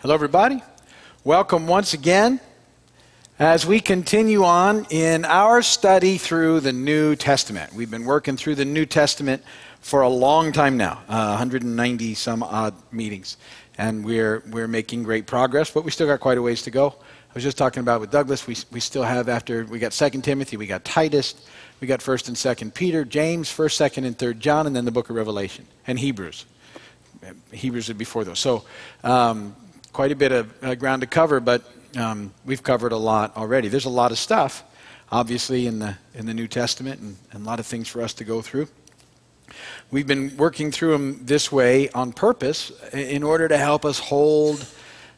Hello, everybody. Welcome once again as we continue on in our study through the New Testament. We've been working through the New Testament for a long time now, uh, 190 some odd meetings, and we're, we're making great progress, but we still got quite a ways to go. I was just talking about with Douglas, we, we still have after, we got 2 Timothy, we got Titus, we got 1st and 2nd Peter, James, 1st, 2nd, and 3rd John, and then the book of Revelation, and Hebrews. Hebrews are before those. So, um, quite a bit of uh, ground to cover, but um, we've covered a lot already. There's a lot of stuff, obviously, in the, in the New Testament and, and a lot of things for us to go through. We've been working through them this way on purpose in order to help us hold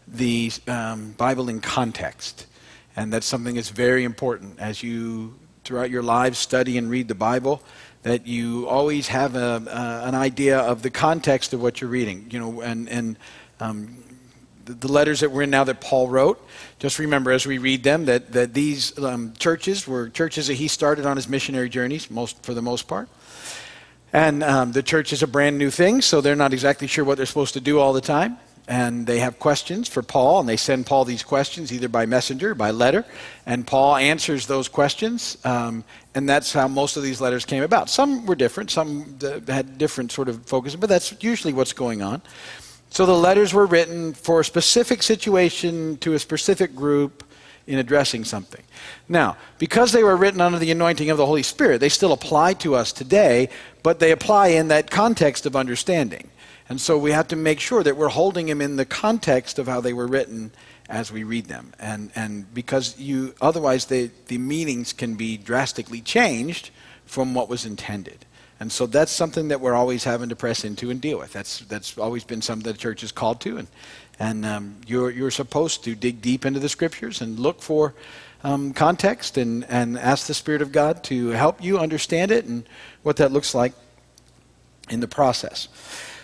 the um, Bible in context. And that's something that's very important as you, throughout your lives, study and read the Bible, that you always have a, uh, an idea of the context of what you're reading. You know, and, and um, the letters that we're in now that Paul wrote, just remember as we read them that, that these um, churches were churches that he started on his missionary journeys, most, for the most part. And um, the church is a brand new thing, so they're not exactly sure what they're supposed to do all the time. And they have questions for Paul, and they send Paul these questions either by messenger, or by letter, and Paul answers those questions. Um, and that's how most of these letters came about. Some were different, some had different sort of focus, but that's usually what's going on. So the letters were written for a specific situation to a specific group in addressing something. Now, because they were written under the anointing of the Holy Spirit, they still apply to us today, but they apply in that context of understanding. And so we have to make sure that we're holding them in the context of how they were written as we read them. And, and because you, otherwise, they, the meanings can be drastically changed from what was intended. And so that's something that we're always having to press into and deal with. That's, that's always been something the church is called to. And, and um, you're, you're supposed to dig deep into the scriptures and look for um, context and, and ask the Spirit of God to help you understand it and what that looks like in the process.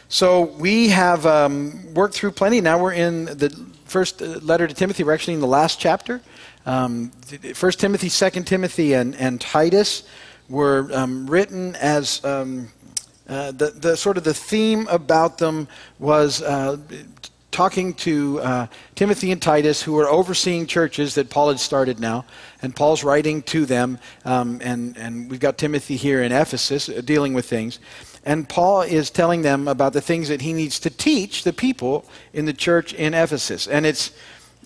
So we have um, worked through plenty. Now we're in the first uh, letter to Timothy. We're actually in the last chapter. Um, first Timothy, Second Timothy, and, and Titus were um, written as um, uh, the, the sort of the theme about them was uh, talking to uh, Timothy and Titus, who were overseeing churches that Paul had started now, and Paul's writing to them, um, and, and we've got Timothy here in Ephesus uh, dealing with things. And Paul is telling them about the things that he needs to teach the people in the church in Ephesus. And it's,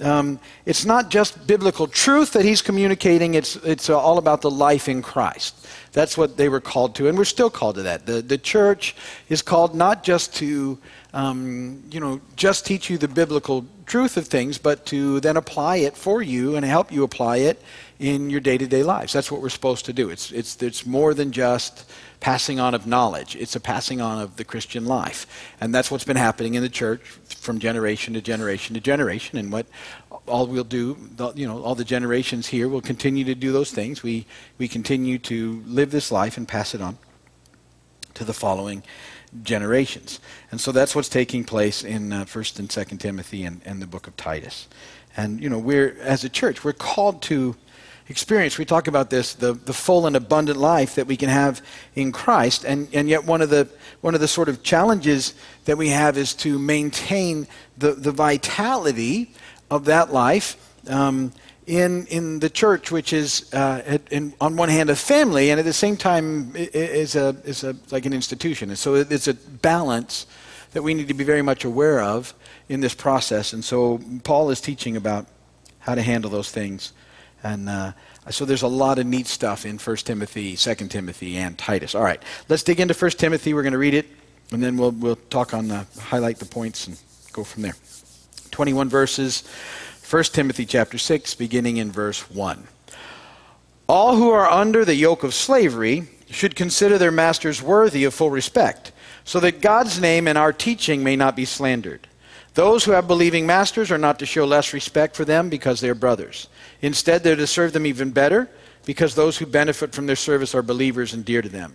um, it's not just biblical truth that he's communicating, it's, it's uh, all about the life in Christ. That's what they were called to, and we're still called to that. The, the church is called not just to, um, you know, just teach you the biblical truth of things, but to then apply it for you and help you apply it in your day-to-day lives. That's what we're supposed to do. It's, it's, it's more than just passing on of knowledge. It's a passing on of the Christian life. And that's what's been happening in the church from generation to generation to generation. And what all we'll do, you know, all the generations here will continue to do those things. We, we continue to live this life and pass it on to the following generations. And so that's what's taking place in uh, 1st and 2nd Timothy and, and the book of Titus. And, you know, we're, as a church, we're called to experience. We talk about this, the, the full and abundant life that we can have in Christ. And, and yet one of, the, one of the sort of challenges that we have is to maintain the, the vitality of that life um, in, in the church, which is, uh, in, on one hand, a family, and at the same time is, a, is a, like an institution. And so it's a balance that we need to be very much aware of in this process. And so Paul is teaching about how to handle those things. And uh, so there's a lot of neat stuff in 1 Timothy, 2 Timothy, and Titus. All right, let's dig into 1 Timothy. We're going to read it, and then we'll, we'll talk on, the, highlight the points and go from there. 21 verses, 1 Timothy chapter 6, beginning in verse 1. All who are under the yoke of slavery should consider their masters worthy of full respect, so that God's name and our teaching may not be slandered. Those who have believing masters are not to show less respect for them because they are brothers. Instead, they're to serve them even better because those who benefit from their service are believers and dear to them.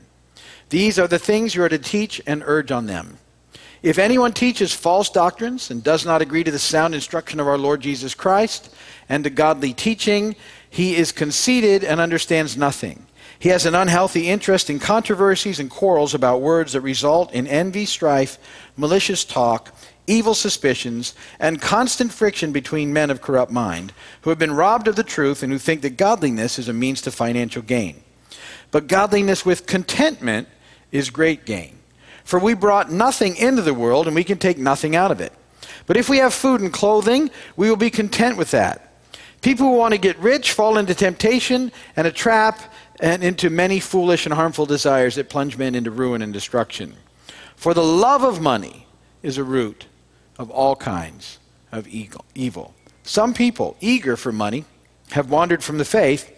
These are the things you are to teach and urge on them. If anyone teaches false doctrines and does not agree to the sound instruction of our Lord Jesus Christ and to godly teaching, he is conceited and understands nothing. He has an unhealthy interest in controversies and quarrels about words that result in envy, strife, malicious talk, evil suspicions, and constant friction between men of corrupt mind, who have been robbed of the truth and who think that godliness is a means to financial gain. But godliness with contentment is great gain. For we brought nothing into the world, and we can take nothing out of it. But if we have food and clothing, we will be content with that. People who want to get rich fall into temptation and a trap and into many foolish and harmful desires that plunge men into ruin and destruction. For the love of money is a root of all kinds of evil. Some people, eager for money, have wandered from the faith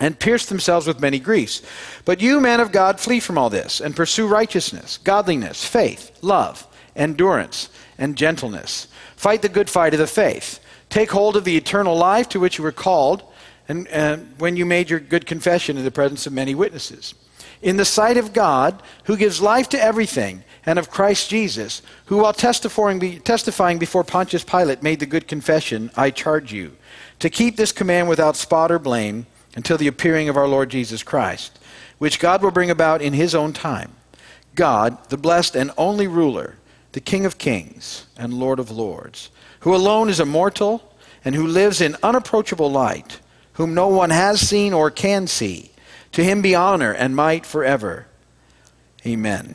and pierced themselves with many griefs. But you, man of God, flee from all this and pursue righteousness, godliness, faith, love, endurance, and gentleness. Fight the good fight of the faith. Take hold of the eternal life to which you were called and, and when you made your good confession in the presence of many witnesses. In the sight of God, who gives life to everything, and of Christ Jesus, who while testifying, before Pontius Pilate made the good confession, I charge you to keep this command without spot or blame until the appearing of our Lord Jesus Christ, which God will bring about in his own time. God, the blessed and only ruler, the King of kings and Lord of lords, who alone is immortal and who lives in unapproachable light, whom no one has seen or can see. To him be honor and might forever. Amen.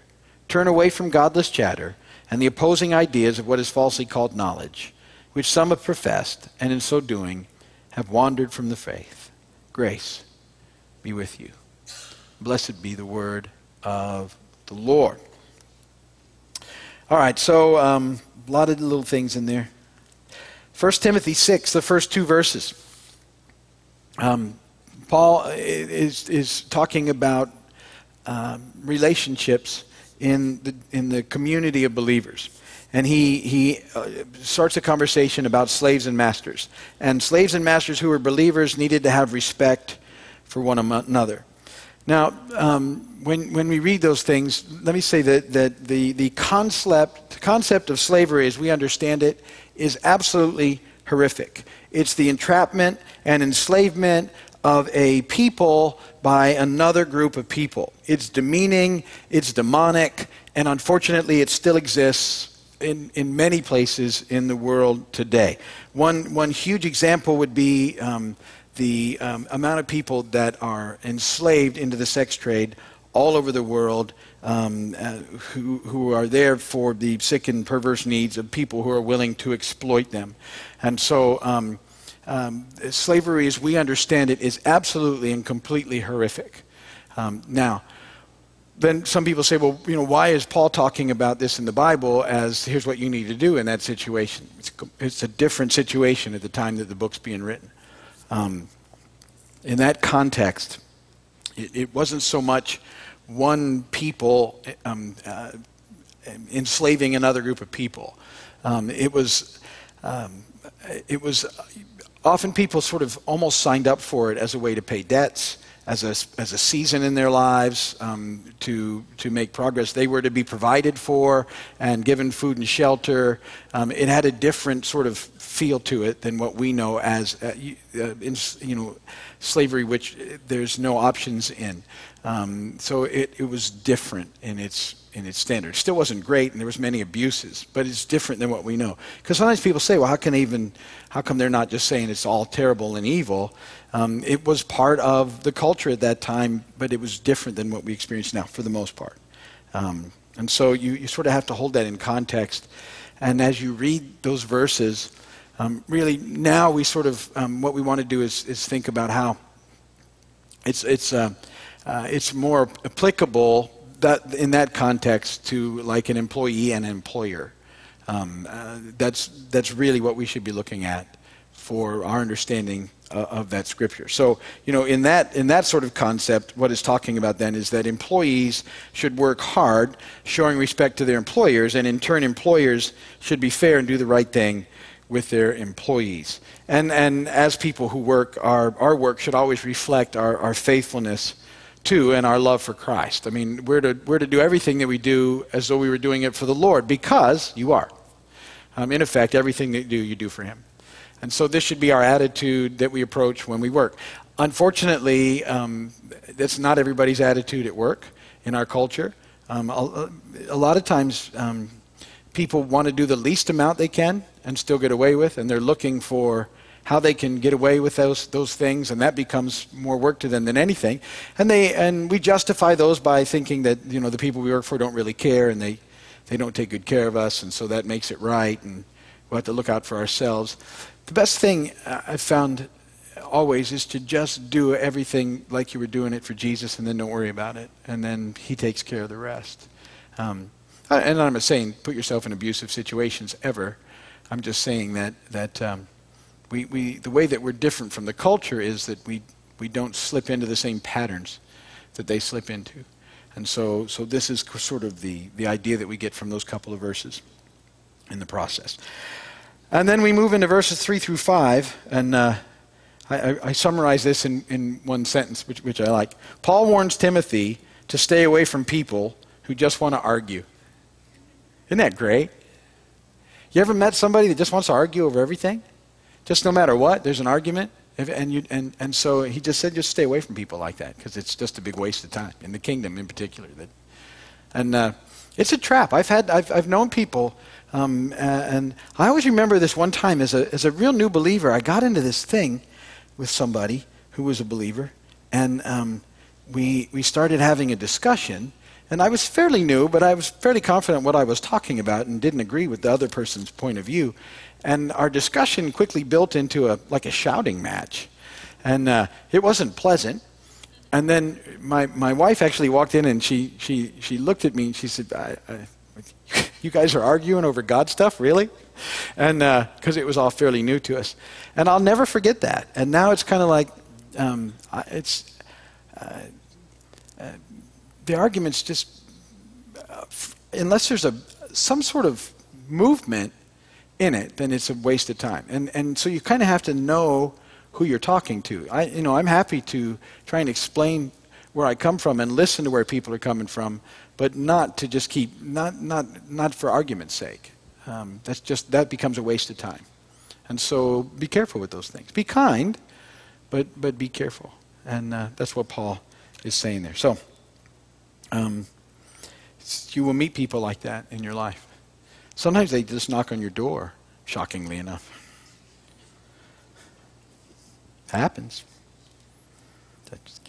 Turn away from godless chatter and the opposing ideas of what is falsely called knowledge, which some have professed, and in so doing have wandered from the faith. Grace be with you. Blessed be the word of the Lord. All right, so um, a lot of little things in there. 1 Timothy 6, the first two verses. Um, Paul is, is talking about um, relationships in the, in the community of believers. And he, he uh, starts a conversation about slaves and masters. And slaves and masters who were believers needed to have respect for one another. Now, um, when, when we read those things, let me say that, that the, the concept, concept of slavery as we understand it is absolutely horrific. It's the entrapment and enslavement of a people by another group of people. It's demeaning, it's demonic, and unfortunately, it still exists in, in many places in the world today. One, one huge example would be um, the um, amount of people that are enslaved into the sex trade all over the world um, uh, who, who are there for the sick and perverse needs of people who are willing to exploit them. And so, um, slavery, as we understand it, is absolutely and completely horrific. Um, now, then some people say, well, you know, why is Paul talking about this in the Bible as here's what you need to do in that situation? It's, it's a different situation at the time that the book's being written. Um, in that context, it, it, wasn't so much one people um, uh, enslaving another group of people. Um, it was um, it was often people sort of almost signed up for it as a way to pay debts, as a, as a season in their lives um, to, to make progress. They were to be provided for and given food and shelter. Um, it had a different sort of feel to it than what we know as, uh, uh, in, you know, slavery, which there's no options in. Um, so it, it was different in its in its standards. Still wasn't great, and there was many abuses, but it's different than what we know. Because sometimes people say, "Well, how can even? How come they're not just saying it's all terrible and evil?" Um, it was part of the culture at that time, but it was different than what we experience now, for the most part. Um, and so you, you sort of have to hold that in context. And as you read those verses, um, really now we sort of um, what we want to do is, is think about how it's it's uh, uh, it's more applicable that in that context to like an employee and an employer. Um, uh, that's that's really what we should be looking at for our understanding of that scripture. So, you know, in that in that sort of concept, what it's talking about then is that employees should work hard, showing respect to their employers, and in turn, employers should be fair and do the right thing with their employees. And and as people who work, our our work should always reflect our, our faithfulness to and our love for Christ. I mean, we're to we're to do everything that we do as though we were doing it for the Lord, because you are. Um, in effect, everything that you do, you do for Him. And so this should be our attitude that we approach when we work. Unfortunately, um, that's not everybody's attitude at work in our culture. Um, a, a, lot of times, um, people want to do the least amount they can and still get away with, and they're looking for how they can get away with those those things, and that becomes more work to them than anything. And they and we justify those by thinking that you know the people we work for don't really care, and they they don't take good care of us, and so that makes it right, and we have to look out for ourselves. The best thing I've found always is to just do everything like you were doing it for Jesus and then don't worry about it. And then He takes care of the rest. Um, and I'm not saying put yourself in abusive situations ever. I'm just saying that, that um, we, we, the way that we're different from the culture is that we, we don't slip into the same patterns that they slip into. And so, so this is sort of the, the idea that we get from those couple of verses in the process. And then we move into verses 3 through 5, and uh, I, I, summarize this in, in one sentence, which, which I like. Paul warns Timothy to stay away from people who just want to argue. Isn't that great? You ever met somebody that just wants to argue over everything? Just no matter what, there's an argument. And, you, and, and so he just said, just stay away from people like that because it's just a big waste of time, in the kingdom in particular. That, and uh, it's a trap. I've, had, I've, I've known people um, and I always remember this one time as a, as a real new believer, I got into this thing with somebody who was a believer, and um, we, we started having a discussion. And I was fairly new, but I was fairly confident what I was talking about and didn't agree with the other person's point of view. And our discussion quickly built into a, like a shouting match. And uh, it wasn't pleasant. And then my, my wife actually walked in and she, she, she looked at me and she said, I, I you guys are arguing over God stuff, really? And because uh, it was all fairly new to us. And I'll never forget that. And now it's kind of like, um, it's, uh, uh, the arguments just, uh, unless there's a, some sort of movement in it, then it's a waste of time. And, and so you kind of have to know who you're talking to. I, you know, I'm happy to try and explain where I come from and listen to where people are coming from, but not to just keep, not, not, not for argument's sake. Um, that's just, that becomes a waste of time. And so be careful with those things. Be kind, but, but be careful. And uh, that's what Paul is saying there. So, um, you will meet people like that in your life. Sometimes they just knock on your door, shockingly enough. happens.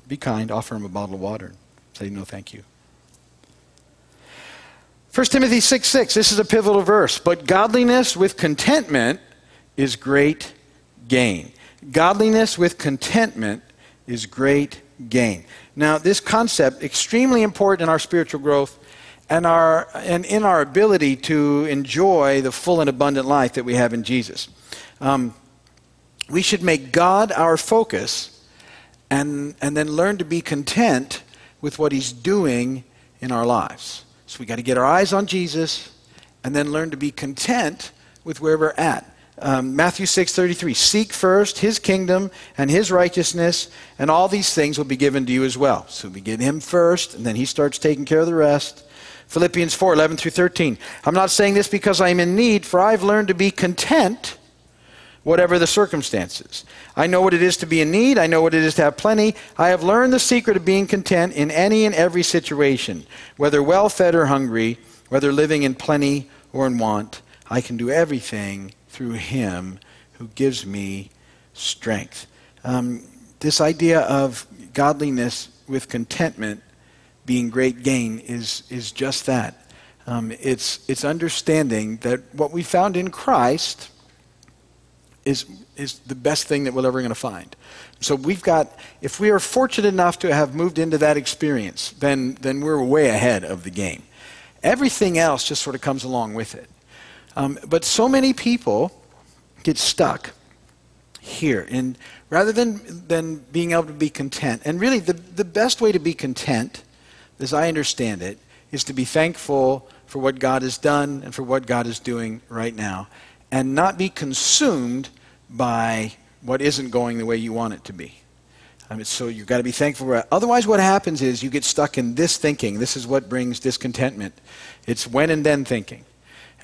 Be kind, offer them a bottle of water, say no thank you. 1 Timothy 6 6, this is a pivotal verse. But godliness with contentment is great gain. Godliness with contentment is great gain. Now, this concept extremely important in our spiritual growth and our and in our ability to enjoy the full and abundant life that we have in Jesus. Um, we should make God our focus and, and then learn to be content with what He's doing in our lives. So we got to get our eyes on Jesus and then learn to be content with where we're at. Um, Matthew 6:33 Seek first his kingdom and his righteousness and all these things will be given to you as well. So we get him first and then he starts taking care of the rest. Philippians 4:11 through 13 I'm not saying this because I'm in need for I've learned to be content whatever the circumstances. I know what it is to be in need. I know what it is to have plenty. I have learned the secret of being content in any and every situation, whether well fed or hungry, whether living in plenty or in want. I can do everything through Him who gives me strength. Um, this idea of godliness with contentment being great gain is, is just that. Um, it's, it's understanding that what we found in Christ is, is the best thing that we're ever going to find. So we've got, if we are fortunate enough to have moved into that experience, then, then we're way ahead of the game. Everything else just sort of comes along with it. Um, but so many people get stuck here. And rather than, than being able to be content, and really the, the best way to be content, as I understand it, is to be thankful for what God has done and for what God is doing right now, and not be consumed by what isn't going the way you want it to be. I mean, so you've got to be thankful for it. Otherwise, what happens is you get stuck in this thinking. This is what brings discontentment. It's when and then thinking.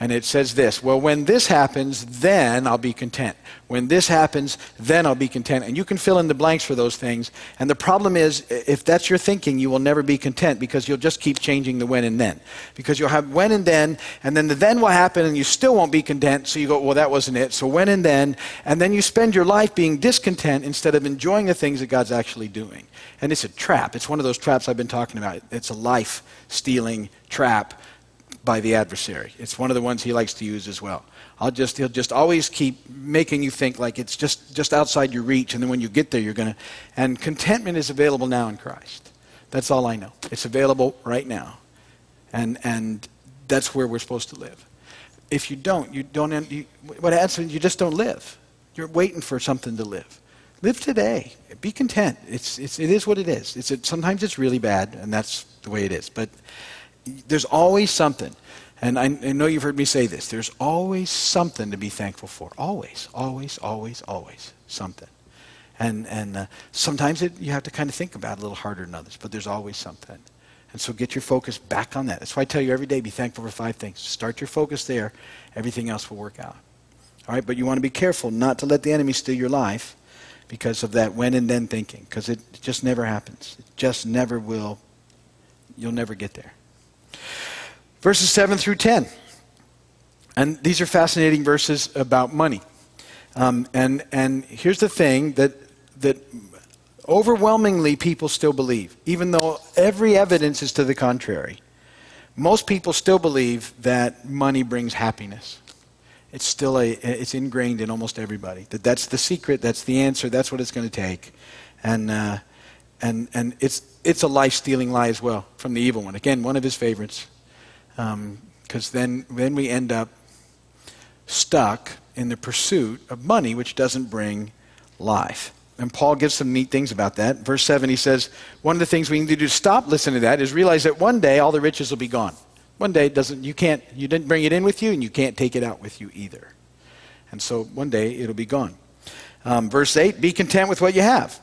And it says this Well, when this happens, then I'll be content. When this happens, then I'll be content. And you can fill in the blanks for those things. And the problem is, if that's your thinking, you will never be content because you'll just keep changing the when and then. Because you'll have when and then, and then the then will happen, and you still won't be content. So you go, Well, that wasn't it. So when and then. And then you spend your life being discontent instead of enjoying the things that God's actually doing. And it's a trap. It's one of those traps I've been talking about. It's a life stealing trap by the adversary. It's one of the ones he likes to use as well. I'll just, he'll just always keep making you think like it's just, just outside your reach, and then when you get there, you're going to. And contentment is available now in Christ. That's all I know. It's available right now. And, and that's where we're supposed to live. If you don't, you don't, you, what happens you just don't live. You're waiting for something to live. Live today. Be content. It's, it's, it is what it is. It's, it, sometimes it's really bad, and that's the way it is. But there's always something. And I, I, know you've heard me say this. There's always something to be thankful for. Always, always, always, always something. And, and uh, sometimes it, you have to kind of think about it a little harder than others, but there's always something. And so get your focus back on that. That's why I tell you every day be thankful for five things. Start your focus there, everything else will work out. All right, but you want to be careful not to let the enemy steal your life because of that when and then thinking, because it just never happens. It just never will. You'll never get there verses 7 through 10. And these are fascinating verses about money. Um, and, and here's the thing that, that overwhelmingly people still believe, even though every evidence is to the contrary. Most people still believe that money brings happiness. It's still a, it's ingrained in almost everybody. That that's the secret, that's the answer, that's what it's going to take. And, uh, and, and it's, it's a life stealing lie as well from the evil one. Again, one of his favorites because um, then, then we end up stuck in the pursuit of money, which doesn't bring life. And Paul gives some neat things about that. Verse 7, he says, One of the things we need to do to stop listening to that is realize that one day all the riches will be gone. One day it doesn't, you can't, you didn't bring it in with you, and you can't take it out with you either. And so one day it'll be gone. Um, verse 8, be content with what you have.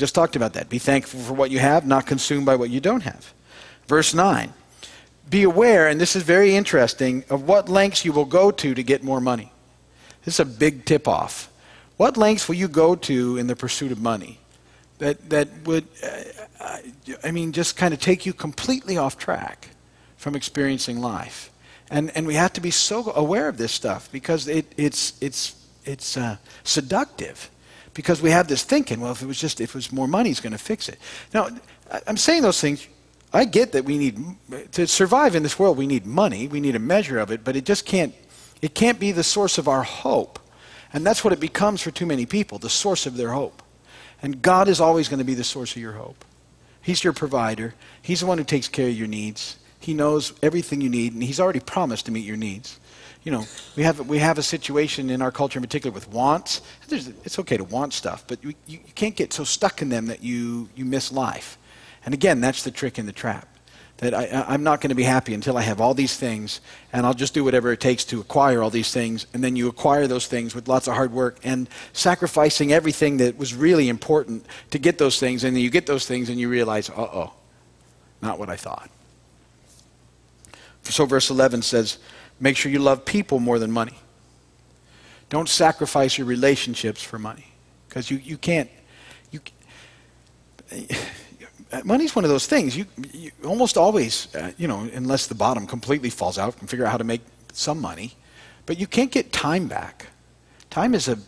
Just talked about that. Be thankful for what you have, not consumed by what you don't have. Verse 9, be aware, and this is very interesting, of what lengths you will go to to get more money. This is a big tip off. What lengths will you go to in the pursuit of money that, that would, uh, I mean, just kind of take you completely off track from experiencing life? And, and we have to be so aware of this stuff because it, it's, it's, it's uh, seductive. Because we have this thinking, well, if it was just, if it was more money, it's going to fix it. Now, I'm saying those things I get that we need to survive in this world. We need money. We need a measure of it, but it just can't. It can't be the source of our hope, and that's what it becomes for too many people. The source of their hope, and God is always going to be the source of your hope. He's your provider. He's the one who takes care of your needs. He knows everything you need, and He's already promised to meet your needs. You know, we have we have a situation in our culture, in particular, with wants. There's, it's okay to want stuff, but you, you can't get so stuck in them that you you miss life. And again, that's the trick in the trap. That I, am not going to be happy until I have all these things, and I'll just do whatever it takes to acquire all these things. And then you acquire those things with lots of hard work and sacrificing everything that was really important to get those things. And then you get those things and you realize, uh oh, not what I thought. So, verse 11 says, make sure you love people more than money. Don't sacrifice your relationships for money because you, you can't. You, money's one of those things. You, you almost always, uh, you know, unless the bottom completely falls out, can figure out how to make some money. But you can't get time back. Time is a,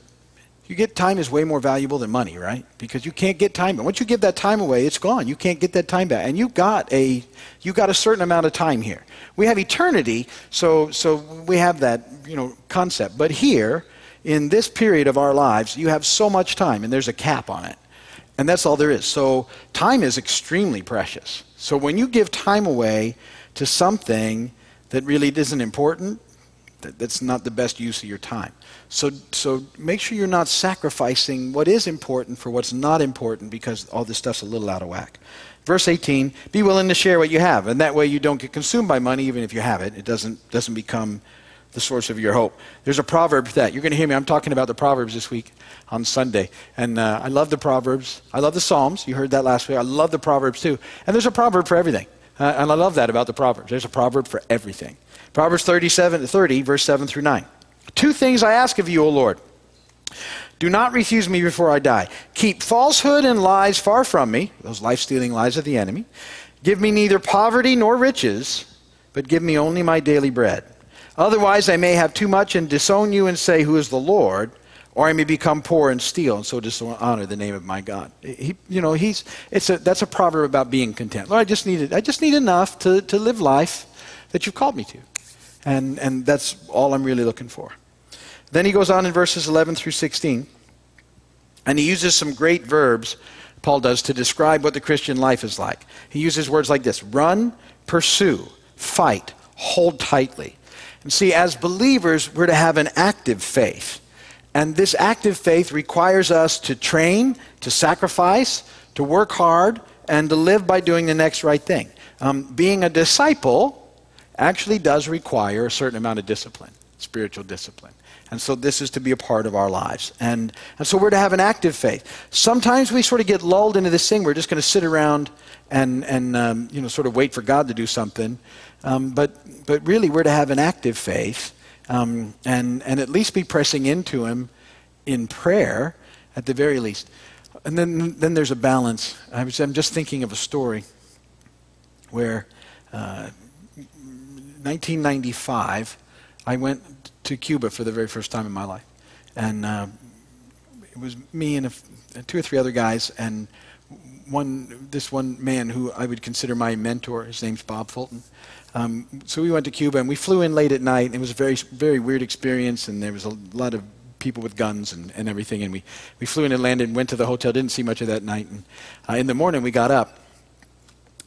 you get time is way more valuable than money, right? Because you can't get time. And once you give that time away, it's gone. You can't get that time back. And you got a, you got a certain amount of time here. We have eternity, so so we have that, you know, concept. But here, in this period of our lives, you have so much time, and there's a cap on it. And that's all there is. So time is extremely precious. So when you give time away to something that really isn't important, that, that's not the best use of your time. So, so make sure you're not sacrificing what is important for what's not important because all this stuff's a little out of whack. Verse 18, be willing to share what you have. And that way you don't get consumed by money, even if you have it. It doesn't, doesn't become the source of your hope. There's a proverb that. You're going to hear me. I'm talking about the Proverbs this week on Sunday. And uh, I love the Proverbs. I love the Psalms. You heard that last week. I love the Proverbs too. And there's a proverb for everything. Uh, and I love that about the Proverbs. There's a proverb for everything. Proverbs 37, to 30, verse 7 through 9. Two things I ask of you, O Lord. Do not refuse me before I die. Keep falsehood and lies far from me, those life stealing lies of the enemy. Give me neither poverty nor riches, but give me only my daily bread. Otherwise, I may have too much and disown you and say, Who is the Lord? Or I may become poor and steal, and so dishonor the name of my God. He, you know, he's, it's a, that's a proverb about being content. Lord, I just need, I just need enough to, to live life that you've called me to. And, and that's all I'm really looking for. Then he goes on in verses 11 through 16, and he uses some great verbs, Paul does, to describe what the Christian life is like. He uses words like this run, pursue, fight, hold tightly. And see, as believers, we're to have an active faith. And this active faith requires us to train, to sacrifice, to work hard, and to live by doing the next right thing. Um, being a disciple actually does require a certain amount of discipline, spiritual discipline. And so this is to be a part of our lives. And, and so we're to have an active faith. Sometimes we sort of get lulled into this thing. We're just going to sit around and, and um, you know, sort of wait for God to do something. Um, but, but really, we're to have an active faith um, and, and at least be pressing into Him in prayer at the very least. And then, then there's a balance. I I'm just thinking of a story where uh, 1995, I went to Cuba for the very first time in my life. And uh, it was me and two or three other guys, and one, this one man who I would consider my mentor. His name's Bob Fulton. Um, so we went to Cuba, and we flew in late at night. It was a very, very weird experience, and there was a lot of people with guns and, and everything. And we, we flew in and landed and went to the hotel. Didn't see much of that night. And uh, in the morning, we got up.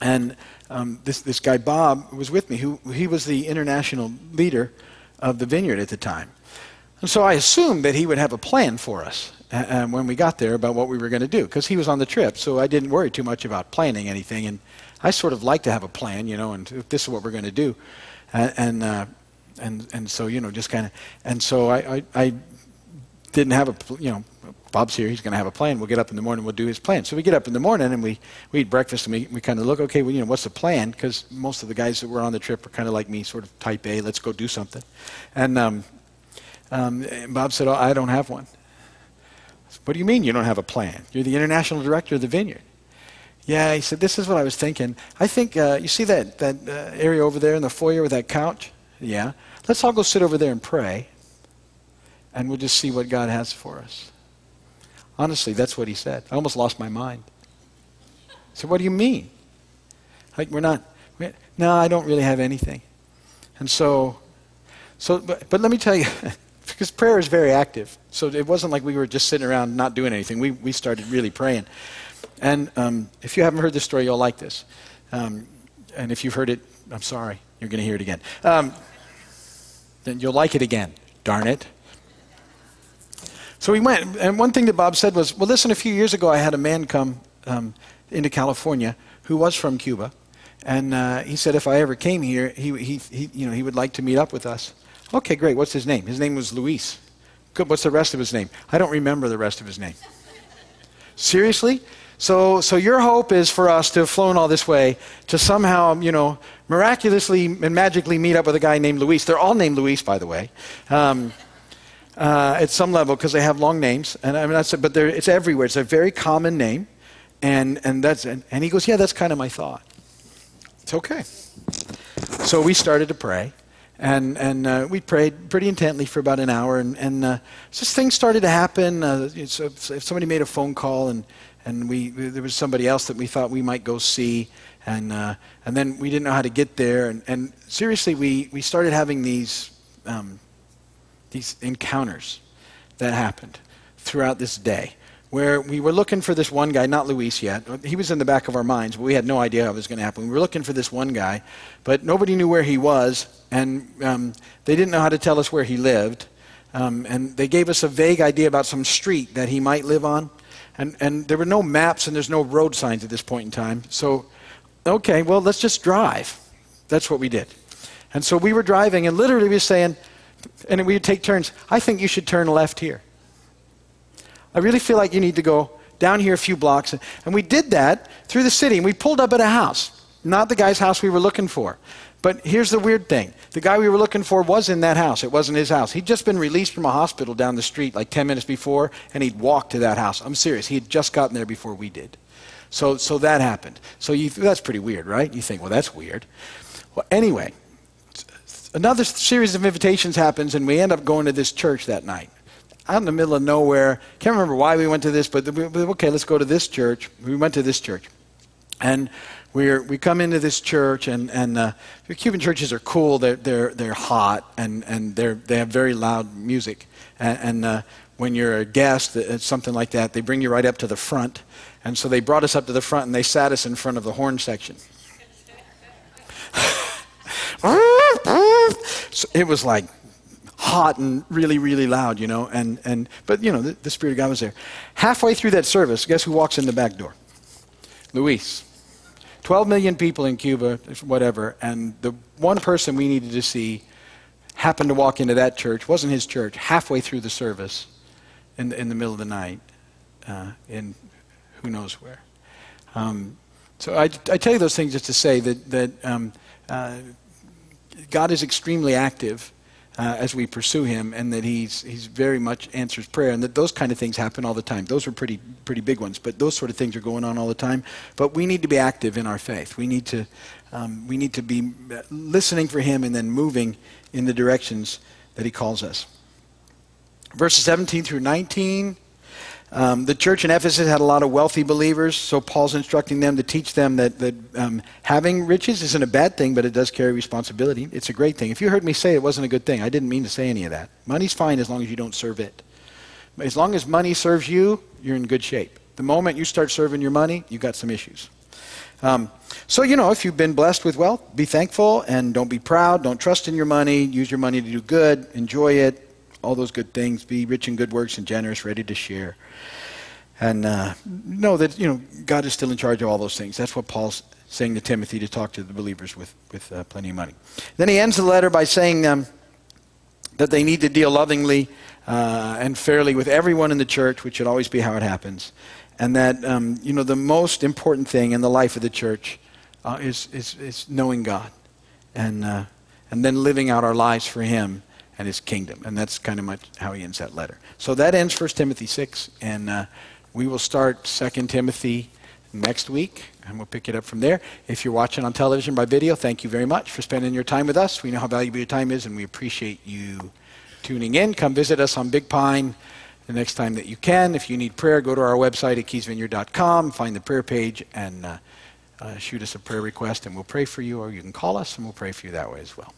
And um, this, this guy Bob was with me, who he was the international leader of the vineyard at the time. And so I assumed that he would have a plan for us uh, uh when we got there about what we were going to do, because he was on the trip. So I didn't worry too much about planning anything. And I sort of like to have a plan, you know, and this is what we're going to do. And, uh, and, and so, you know, just kind of, and so I, I, I didn't have a, you know, Bob's here, he's going to have a plan. We'll get up in the morning, we'll do his plan. So we get up in the morning and we, we eat breakfast and we, we kind of look, okay, well, you know, what's the plan? Because most of the guys that were on the trip are kind of like me, sort of type A, let's go do something. And um, um, Bob said, oh, I don't have one. Said, what do you mean you don't have a plan? You're the international director of the vineyard. Yeah, he said, this is what I was thinking. I think, uh, you see that, that uh, area over there in the foyer with that couch? Yeah. Let's all go sit over there and pray, and we'll just see what God has for us. Honestly, that's what he said. I almost lost my mind. So, what do you mean? Like, we're not, we're, no, I don't really have anything. And so, so but, but let me tell you, because prayer is very active. So it wasn't like we were just sitting around not doing anything. We, we started really praying. And um, if you haven't heard this story, you'll like this. Um, and if you've heard it, I'm sorry, you're going to hear it again. Um, then you'll like it again. Darn it. So we went, and one thing that Bob said was, well, listen, a few years ago I had a man come um, into California who was from Cuba, and uh, he said if I ever came here, he, he, he, you know, he would like to meet up with us. Okay, great. What's his name? His name was Luis. Good. What's the rest of his name? I don't remember the rest of his name. Seriously? So, so your hope is for us to have flown all this way to somehow, you know, miraculously and magically meet up with a guy named Luis. They're all named Luis, by the way. Um, uh, at some level because they have long names. And I mean, that's, but it's everywhere. It's a very common name. And, and, that's, and, and he goes, Yeah, that's kind of my thought. It's okay. So we started to pray. And, and uh, we prayed pretty intently for about an hour. And, and uh, just things started to happen. Uh, so if somebody made a phone call, and, and we, there was somebody else that we thought we might go see. And, uh, and then we didn't know how to get there. And, and seriously, we, we started having these um, these encounters that happened throughout this day where we were looking for this one guy, not Luis yet. He was in the back of our minds, but we had no idea how it was going to happen. We were looking for this one guy, but nobody knew where he was, and um, they didn't know how to tell us where he lived. Um, and they gave us a vague idea about some street that he might live on. And, and there were no maps and there's no road signs at this point in time. So, okay, well, let's just drive. That's what we did. And so we were driving, and literally we were saying, and we would take turns, I think you should turn left here. I really feel like you need to go down here a few blocks. And we did that through the city, and we pulled up at a house, not the guy's house we were looking for. But here's the weird thing the guy we were looking for was in that house. It wasn't his house. He'd just been released from a hospital down the street like 10 minutes before, and he'd walked to that house. I'm serious. He had just gotten there before we did. So, so that happened. So you, that's pretty weird, right? You think, well, that's weird. Well, anyway, another series of invitations happens, and we end up going to this church that night. Out in the middle of nowhere. Can't remember why we went to this, but okay, let's go to this church. We went to this church. And we're, we come into this church, and, and uh, Cuban churches are cool. They're, they're, they're hot, and, and they're, they have very loud music. And, and uh, when you're a guest, uh, something like that, they bring you right up to the front. And so they brought us up to the front, and they sat us in front of the horn section. so it was like hot and really, really loud, you know. And, and, but, you know, the, the Spirit of God was there. Halfway through that service, guess who walks in the back door? Luis. 12 million people in Cuba, whatever, and the one person we needed to see happened to walk into that church, wasn't his church, halfway through the service in the, in the middle of the night uh, in who knows where. Um, so I, I, tell you those things just to say that, that um, uh, God is extremely active uh, as we pursue him and that he's, he's very much answers prayer and that those kind of things happen all the time. Those are pretty, pretty big ones but those sort of things are going on all the time. But we need to be active in our faith. We need to, um, we need to be listening for him and then moving in the directions that he calls us. Verses 17 through 19 um, the church in Ephesus had a lot of wealthy believers, so Paul's instructing them to teach them that, that um, having riches isn't a bad thing, but it does carry responsibility. It's a great thing. If you heard me say it wasn't a good thing, I didn't mean to say any of that. Money's fine as long as you don't serve it. As long as money serves you, you're in good shape. The moment you start serving your money, you've got some issues. Um, so, you know, if you've been blessed with wealth, be thankful and don't be proud. Don't trust in your money. Use your money to do good. Enjoy it. All those good things. Be rich in good works and generous, ready to share and uh, know that you know God is still in charge of all those things. That's what Paul's saying to Timothy to talk to the believers with with uh, plenty of money. Then he ends the letter by saying um, that they need to deal lovingly uh, and fairly with everyone in the church, which should always be how it happens, and that um, you know the most important thing in the life of the church uh, is, is is knowing God, and uh, and then living out our lives for Him and His kingdom, and that's kind of how he ends that letter. So that ends 1 Timothy six, and uh, we will start 2 Timothy next week, and we'll pick it up from there. If you're watching on television by video, thank you very much for spending your time with us. We know how valuable your time is, and we appreciate you tuning in. Come visit us on Big Pine the next time that you can. If you need prayer, go to our website at keysvineyard.com, find the prayer page, and uh, uh, shoot us a prayer request, and we'll pray for you, or you can call us, and we'll pray for you that way as well.